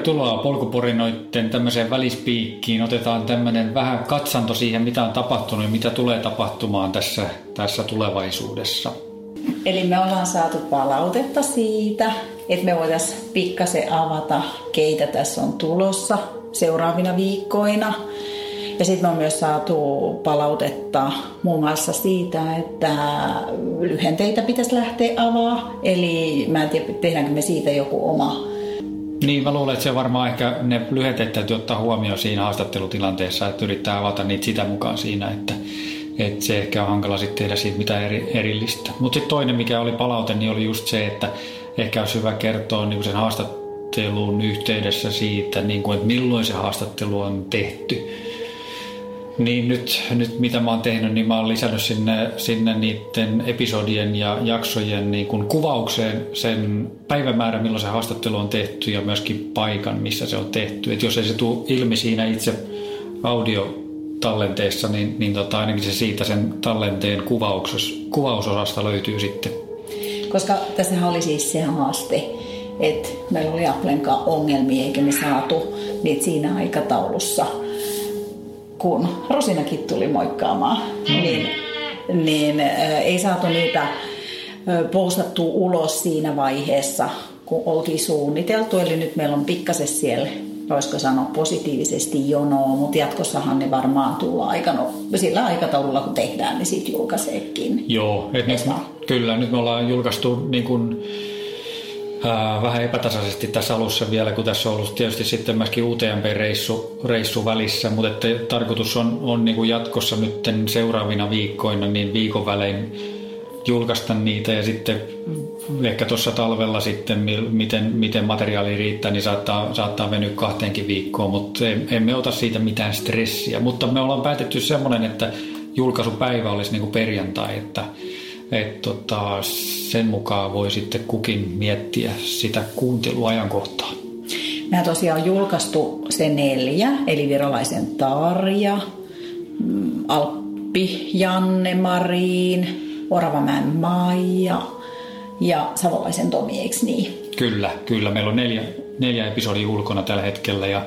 tervetuloa polkuporinoitten tämmöiseen välispiikkiin. Otetaan tämmöinen vähän katsanto siihen, mitä on tapahtunut ja mitä tulee tapahtumaan tässä, tässä tulevaisuudessa. Eli me ollaan saatu palautetta siitä, että me voitaisiin pikkasen avata, keitä tässä on tulossa seuraavina viikkoina. Ja sitten me on myös saatu palautetta muun muassa siitä, että lyhenteitä pitäisi lähteä avaa. Eli mä en tiedä, tehdäänkö me siitä joku oma niin, mä luulen, että se varmaan ehkä ne lyhenteet täytyy ottaa huomioon siinä haastattelutilanteessa, että yrittää avata niitä sitä mukaan siinä, että, että se ehkä on hankala sitten tehdä siitä mitään eri, erillistä. Mutta sitten toinen, mikä oli palaute, niin oli just se, että ehkä olisi hyvä kertoa niin sen haastattelun yhteydessä siitä, niin kuin, että milloin se haastattelu on tehty niin nyt, nyt mitä mä oon tehnyt, niin mä oon lisännyt sinne, sinne niiden episodien ja jaksojen niin kuin kuvaukseen sen päivämäärän, milloin se haastattelu on tehty ja myöskin paikan, missä se on tehty. Et jos ei se tule ilmi siinä itse audiotallenteessa, niin, niin tota, ainakin se siitä sen tallenteen kuvausosasta löytyy sitten. Koska tässä oli siis se haaste, että meillä oli Applen ongelmia eikä me saatu niitä siinä aikataulussa – kun Rosinakin tuli moikkaamaan, mm. niin, niin ei saatu niitä postattua ulos siinä vaiheessa, kun oltiin suunniteltu. Eli nyt meillä on pikkasen siellä, voisiko sanoa positiivisesti jonoa, mutta jatkossahan ne varmaan tullaan aika, no, sillä aikataululla, kun tehdään, niin siitä julkaiseekin. Joo, et nyt, kyllä. Nyt me ollaan julkaistu niin kuin vähän epätasaisesti tässä alussa vielä, kun tässä on ollut tietysti sitten myöskin UTMP-reissu reissu välissä, mutta että tarkoitus on, on niin kuin jatkossa nyt seuraavina viikkoina niin viikon välein julkaista niitä ja sitten ehkä tuossa talvella sitten, miten, miten materiaali riittää, niin saattaa, saattaa venyä kahteenkin viikkoon, mutta emme ota siitä mitään stressiä. Mutta me ollaan päätetty semmoinen, että julkaisupäivä olisi niin kuin perjantai, että et tota, sen mukaan voi sitten kukin miettiä sitä kuunteluajankohtaa. Mä tosiaan julkaistu se neljä, eli virolaisen Tarja, mm, Alppi, Janne Mariin, Oravamäen Maija ja Savolaisen Tomi, eikö niin? Kyllä, kyllä. Meillä on neljä, neljä episodia ulkona tällä hetkellä ja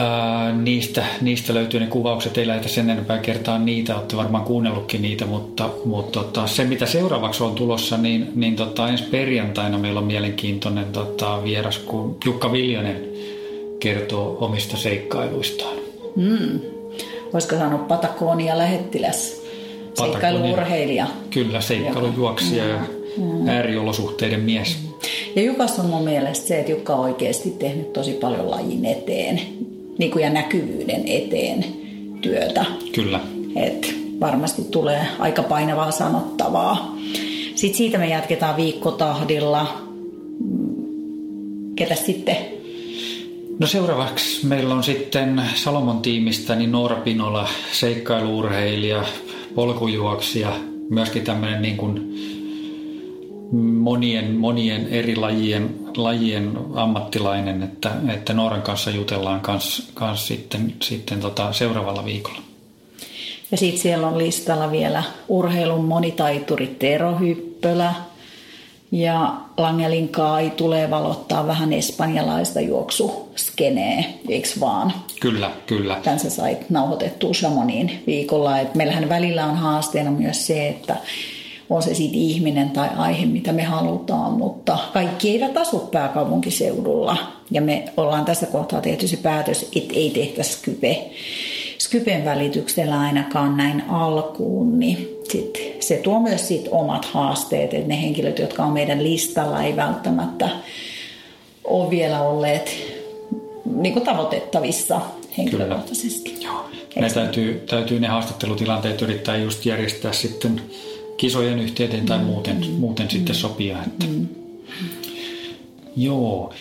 Ää, niistä, niistä löytyy ne kuvaukset, ei lähdetä sen enempää kertaa niitä, olette varmaan kuunnellutkin niitä, mutta, mutta tota, se mitä seuraavaksi on tulossa, niin, niin tota, ensi perjantaina meillä on mielenkiintoinen tota, vieras, kun Jukka Viljanen kertoo omista seikkailuistaan. Mm. Voisiko sanoa Patagonia lähettiläs, seikkailuurheilija. Kyllä, seikkailujuoksija ja mm. ääriolosuhteiden mies. Ja Jukas on mun mielestä se, että Jukka on oikeasti tehnyt tosi paljon lajin eteen niin kuin ja näkyvyyden eteen työtä. Kyllä. Et varmasti tulee aika painavaa sanottavaa. Sitten siitä me jatketaan viikkotahdilla. Ketä sitten? No seuraavaksi meillä on sitten Salomon tiimistä niin Noora Pinola, seikkailuurheilija, polkujuoksija, myöskin tämmöinen niin kuin monien, monien eri lajien, lajien ammattilainen, että, että Nooran kanssa jutellaan kans, kans sitten, sitten tota seuraavalla viikolla. Ja sitten siellä on listalla vielä urheilun monitaituri Tero Hyppölä ja Langelin Kai tulee valottaa vähän espanjalaista juoksuskenee, eikö vaan? Kyllä, kyllä. Tän sä sait nauhoitettua Samoniin viikolla. Et meillähän välillä on haasteena myös se, että on se sitten ihminen tai aihe, mitä me halutaan, mutta kaikki eivät asu pääkaupunkiseudulla. Ja me ollaan tässä kohtaa tehty se päätös, että ei tehtäisi Skype, Skypen välityksellä ainakaan näin alkuun, niin sit se tuo myös sit omat haasteet, että ne henkilöt, jotka on meidän listalla, ei välttämättä ole vielä olleet niin kuin tavoitettavissa henkilökohtaisesti. Kyllä. Joo. Ne täytyy, täytyy ne haastattelutilanteet yrittää just järjestää sitten kisojen yhteyteen tai muuten, mm. muuten mm. sitten sopia. Että. Mm. Joo.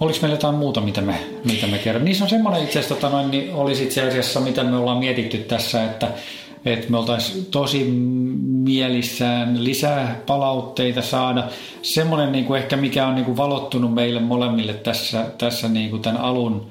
Oliko meillä jotain muuta, mitä me, mitä me kerromme? Niissä on semmoinen itse asiassa, tota noin, niin olisi itse asiassa, mitä me ollaan mietitty tässä, että, että me oltaisiin tosi mielissään lisää palautteita saada. Semmoinen niin kuin ehkä mikä on niin kuin valottunut meille molemmille tässä, tässä niin kuin tämän alun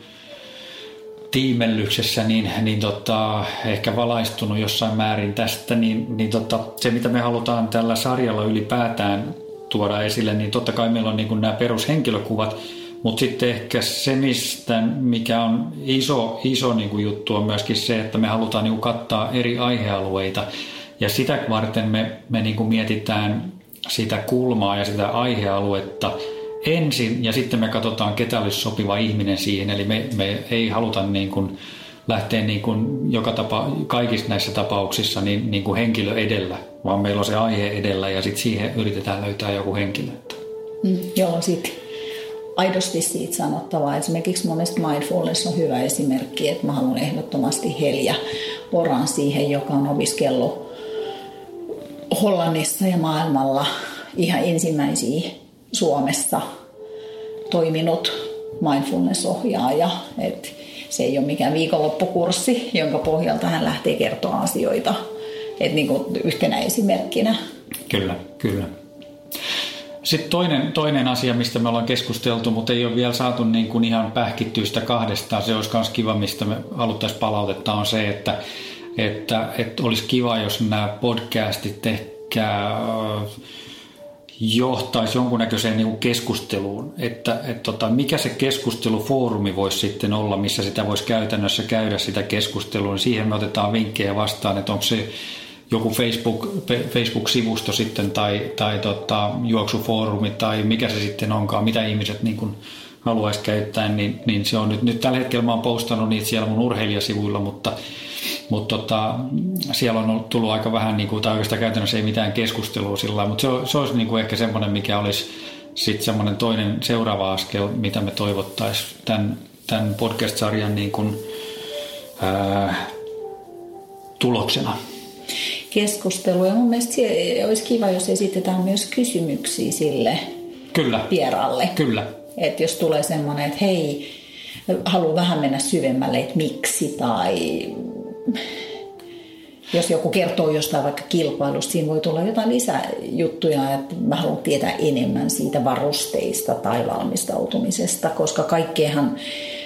tiimellyksessä niin, niin tota, ehkä valaistunut jossain määrin tästä, niin, niin tota, se mitä me halutaan tällä sarjalla ylipäätään tuoda esille, niin totta kai meillä on niin kuin nämä perushenkilökuvat, Mutta sitten ehkä se, mistä, mikä on iso, iso niin kuin juttu, on myöskin se, että me halutaan niin kuin kattaa eri aihealueita. Ja sitä varten me, me niin kuin mietitään sitä kulmaa ja sitä aihealuetta ensin, ja sitten me katsotaan, ketä olisi sopiva ihminen siihen. Eli me, me ei haluta niin kuin lähteä niin kuin joka tapa, kaikissa näissä tapauksissa niin, niin kuin henkilö edellä, vaan meillä on se aihe edellä ja sitten siihen yritetään löytää joku henkilö. Mm, joo, sitten aidosti siitä sanottavaa. Esimerkiksi monesti mindfulness on hyvä esimerkki, että mä haluan ehdottomasti Helja Oran siihen, joka on opiskellut Hollannissa ja maailmalla ihan ensimmäisiä Suomessa toiminut mindfulness-ohjaaja. Et se ei ole mikään viikonloppukurssi, jonka pohjalta hän lähtee kertoa asioita et niin kuin yhtenä esimerkkinä. Kyllä, kyllä. Sitten toinen, toinen asia, mistä me ollaan keskusteltu, mutta ei ole vielä saatu niin kuin ihan pähkittyistä kahdestaan, se olisi myös kiva, mistä me haluttaisiin palautetta, on se, että, että, että olisi kiva, jos nämä podcastit ehkä johtaisi jonkunnäköiseen niin keskusteluun, että, että tota, mikä se keskustelufoorumi voisi sitten olla, missä sitä voisi käytännössä käydä sitä keskustelua, niin siihen me otetaan vinkkejä vastaan, että onko se joku Facebook, Facebook-sivusto sitten tai, tai tota, juoksufoorumi tai mikä se sitten onkaan, mitä ihmiset niin kuin haluaisi käyttää, niin, niin se on nyt, nyt tällä hetkellä mä oon postannut niitä siellä mun urheilijasivuilla, mutta, mutta tota, siellä on tullut aika vähän, niin kuin, tai oikeastaan käytännössä ei mitään keskustelua sillä mutta se, se olisi niin kuin ehkä semmoinen, mikä olisi sitten semmoinen toinen seuraava askel, mitä me toivottaisiin tämän, tämän podcast-sarjan niin kuin, ää, tuloksena keskustelu. Ja mun mielestä olisi kiva, jos esitetään myös kysymyksiä sille Kyllä. vieraalle. Kyllä. Että jos tulee semmoinen, että hei, haluan vähän mennä syvemmälle, että miksi, tai jos joku kertoo jostain vaikka kilpailusta, siinä voi tulla jotain lisäjuttuja, että mä haluan tietää enemmän siitä varusteista tai valmistautumisesta, koska kaikkeahan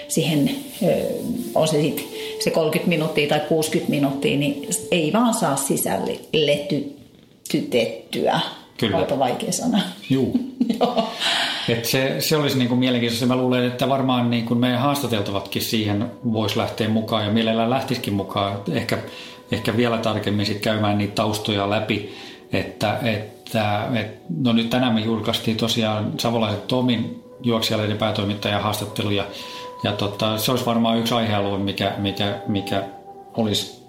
siihen, on se sitten se 30 minuuttia tai 60 minuuttia, niin ei vaan saa sisälle tytettyä. Kyllä. Aika vaikea sana. Juu. Et se, se olisi niin kuin mielenkiintoista. Mä luulen, että varmaan niin kuin meidän haastateltavatkin siihen voisi lähteä mukaan ja mielellään lähtisikin mukaan. Ehkä, ehkä vielä tarkemmin sit käymään niitä taustoja läpi. Että, että, et, no nyt tänään me julkaistiin tosiaan Savolaisen Tomin juoksijaleiden päätoimittajan haastatteluja ja tota, se olisi varmaan yksi aihealue, mikä, mikä, mikä olisi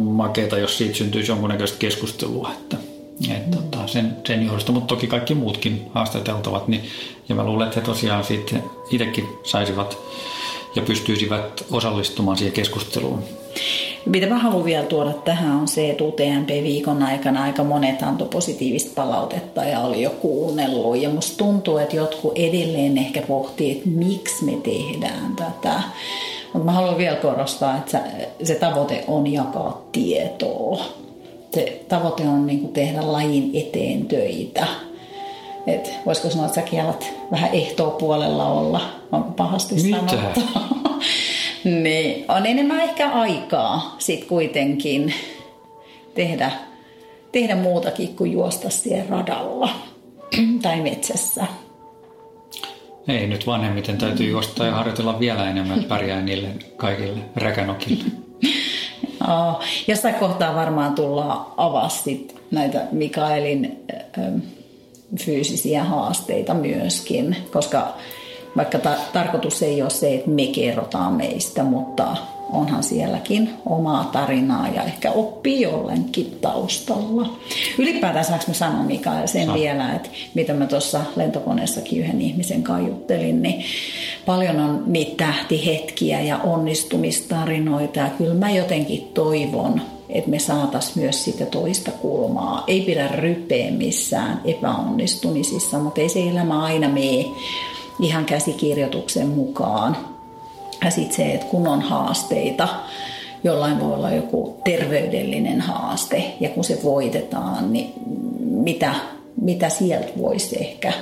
makeeta, jos siitä syntyisi jonkunnäköistä keskustelua. Että, et, tota, sen, sen johdosta, mutta toki kaikki muutkin haastateltavat, niin, ja mä luulen, että he tosiaan sitten itsekin saisivat ja pystyisivät osallistumaan siihen keskusteluun. Mitä mä haluan vielä tuoda tähän on se, että UTMP-viikon aikana aika monet antoi positiivista palautetta ja oli jo kuunnellut. Ja musta tuntuu, että jotkut edelleen ehkä pohtii, että miksi me tehdään tätä. Mutta mä haluan vielä korostaa, että se tavoite on jakaa tietoa. Se tavoite on niin tehdä lajin eteen töitä. Et voisiko sanoa, että säkin alat vähän ehtoa puolella olla, on pahasti Mitä? sanottu. Niin, on enemmän ehkä aikaa sitten kuitenkin tehdä, tehdä muutakin kuin juosta siellä radalla tai metsässä. Ei, nyt vanhemmiten täytyy juosta ja harjoitella vielä enemmän, että pärjää niille kaikille räkänokille. Oh, jossain kohtaa varmaan tullaan avasti näitä Mikaelin fyysisiä haasteita myöskin, koska vaikka ta- tarkoitus ei ole se, että me kerrotaan meistä, mutta onhan sielläkin omaa tarinaa ja ehkä oppii jollenkin taustalla. Ylipäätään saanko mä sanoa Mikael sen Sa- vielä, että mitä mä tuossa lentokoneessakin yhden ihmisen kaiuttelin, niin paljon on niitä tähtihetkiä ja onnistumistarinoita ja kyllä mä jotenkin toivon, että me saatas myös sitä toista kulmaa. Ei pidä rypeä missään epäonnistumisissa, mutta ei se elämä aina mene ihan käsikirjoituksen mukaan. Ja sitten se, että kun on haasteita, jollain voi olla joku terveydellinen haaste, ja kun se voitetaan, niin mitä, mitä sieltä voisi ehkä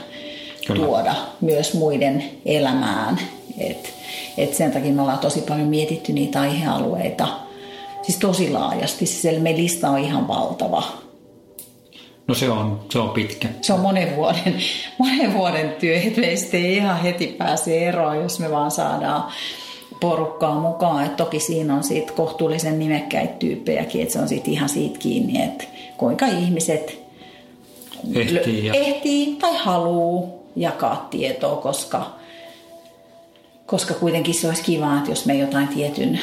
Kyllä. tuoda myös muiden elämään. Et, et sen takia me ollaan tosi paljon mietitty niitä aihealueita, siis tosi laajasti. Se meidän lista on ihan valtava. No se on, se on pitkä. Se on monen vuoden, monen vuoden työ, että meistä ei ihan heti pääse eroon, jos me vaan saadaan porukkaa mukaan. Et toki siinä on siitä kohtuullisen nimekkäitä tyyppejäkin, että se on siitä ihan siitä kiinni, että kuinka ihmiset Ehtii ja... ehtii tai haluu jakaa tietoa, koska, koska kuitenkin se olisi kiva, että jos me jotain tietyn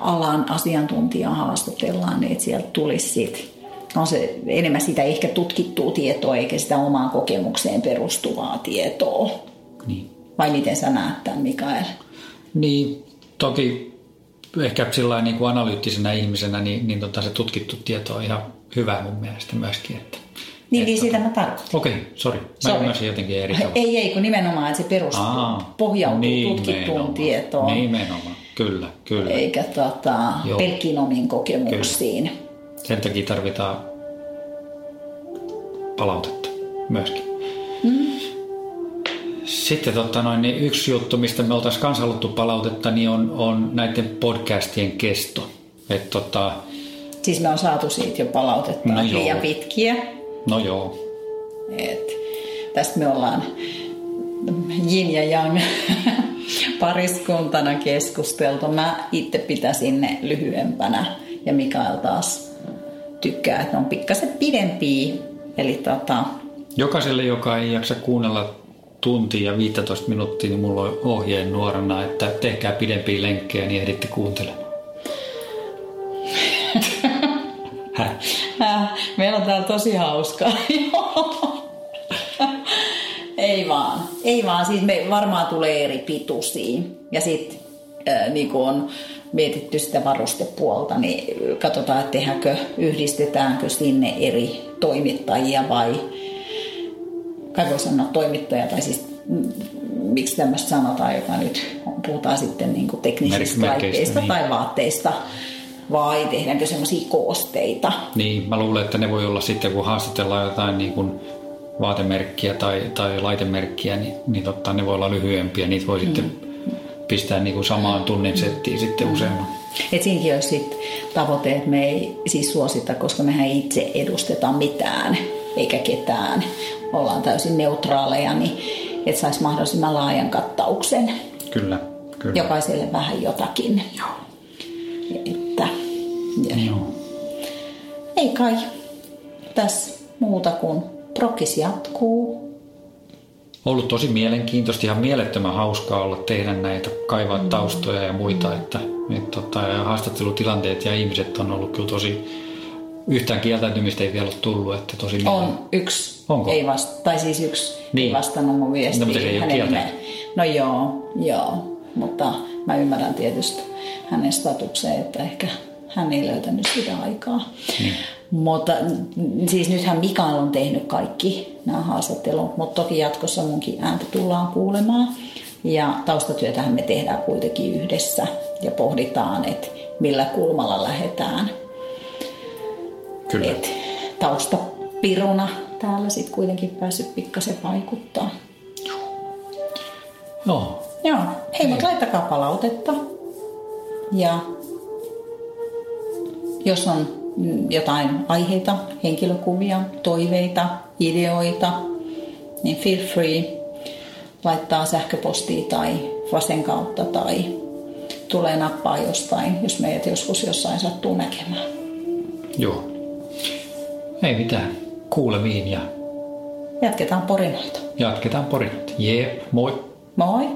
alan asiantuntijaa haastatellaan, niin että sieltä tulisi sit, on se enemmän sitä ehkä tutkittua tietoa, eikä sitä omaan kokemukseen perustuvaa tietoa. Niin. Vai miten sä näet tämän, Mikael? Niin, toki ehkä sillä niin kuin analyyttisenä ihmisenä, niin, niin tota, se tutkittu tieto on ihan hyvä mun mielestä myöskin. Että, Niin, niin että- sitä mä tarkoitan. Okei, okay, sori. Mä Sorry. ymmärsin jotenkin eri tavalla. Ei, ei, kun nimenomaan että se perustuu, Aa, pohjautuu nimenomaan. tutkittuun tietoon, Nimenomaan, kyllä, kyllä. eikä tota, pelkkiin omiin kokemuksiin. Sen takia tarvitaan palautetta myöskin. Mm. Sitten tota noin, niin yksi juttu, mistä me oltaisiin kanssa haluttu palautetta, niin on, on näiden podcastien kesto. Et tota, Siis me on saatu siitä jo palautetta No no joo. liian pitkiä. no joo, Et tästä me ollaan Jin ja Yang pariskuntana keskusteltu. Mä itse pitäisin ne lyhyempänä ja Mikael taas tykkää, että ne on pikkasen pidempiä. Eli tota, Jokaiselle, joka ei jaksa kuunnella tuntia ja 15 minuuttia, niin mulla on ohjeen nuorana, että tehkää pidempiä lenkkejä, niin ehditte kuuntelemaan. Meillä on täällä tosi hauskaa. ei vaan, ei vaan. Siis me varmaan tulee eri pituisia. Ja sitten äh, niin on mietitty sitä varustepuolta, niin katsotaan, että tehdäänkö, yhdistetäänkö sinne eri toimittajia vai kai voi sanoa toimittaja, tai siis mm, miksi tämmöistä sanotaan, joka nyt puhutaan sitten niin kuin teknisistä laitteista niin. tai vaatteista, vai tehdäänkö semmoisia koosteita. Niin, mä luulen, että ne voi olla sitten, kun haastatellaan jotain niin kuin vaatemerkkiä tai, tai laitemerkkiä, niin, niin totta, ne voi olla lyhyempiä. Niitä voi sitten pistää niin kuin samaan tunnin settiin sitten useamman. Et siinäkin olisi sit tavoite, että me ei siis suosita, koska mehän itse edusteta mitään eikä ketään. Ollaan täysin neutraaleja, niin että saisi mahdollisimman laajan kattauksen. Kyllä, kyllä. Jokaiselle vähän jotakin. Joo. Että, ja, Joo. ei kai tässä muuta kuin prokis jatkuu. Ollut tosi mielenkiintoista, ihan mielettömän hauskaa olla tehdä näitä, kaivaa taustoja ja muita, että, että tota, ja haastattelutilanteet ja ihmiset on ollut kyllä tosi, yhtään kieltäytymistä ei vielä ole tullut, että tosi mielen- On yksi, Onko? ei vasta, tai siis yksi Niin. ei vastannut mun viestiin. No, mutta se ei ole nime- No joo, joo, mutta mä ymmärrän tietysti hänen statukseen, että ehkä hän ei löytänyt sitä aikaa. Niin. Mutta siis nythän Mikael on tehnyt kaikki nämä haastattelut, mutta toki jatkossa munkin ääntä tullaan kuulemaan. Ja taustatyötähän me tehdään kuitenkin yhdessä ja pohditaan, että millä kulmalla lähdetään. Kyllä. Et taustapiruna täällä sitten kuitenkin päässyt pikkasen vaikuttaa. Joo. Joo, hei, mutta laittakaa palautetta. Ja jos on jotain aiheita, henkilökuvia, toiveita, ideoita, niin feel free laittaa sähköpostia tai vasen kautta tai tulee nappaa jostain, jos meidät joskus jossain sattuu näkemään. Joo. Ei mitään. Kuulemiin ja Jatketaan porinoita. jatketaan porinat. Jep, moi. Moi!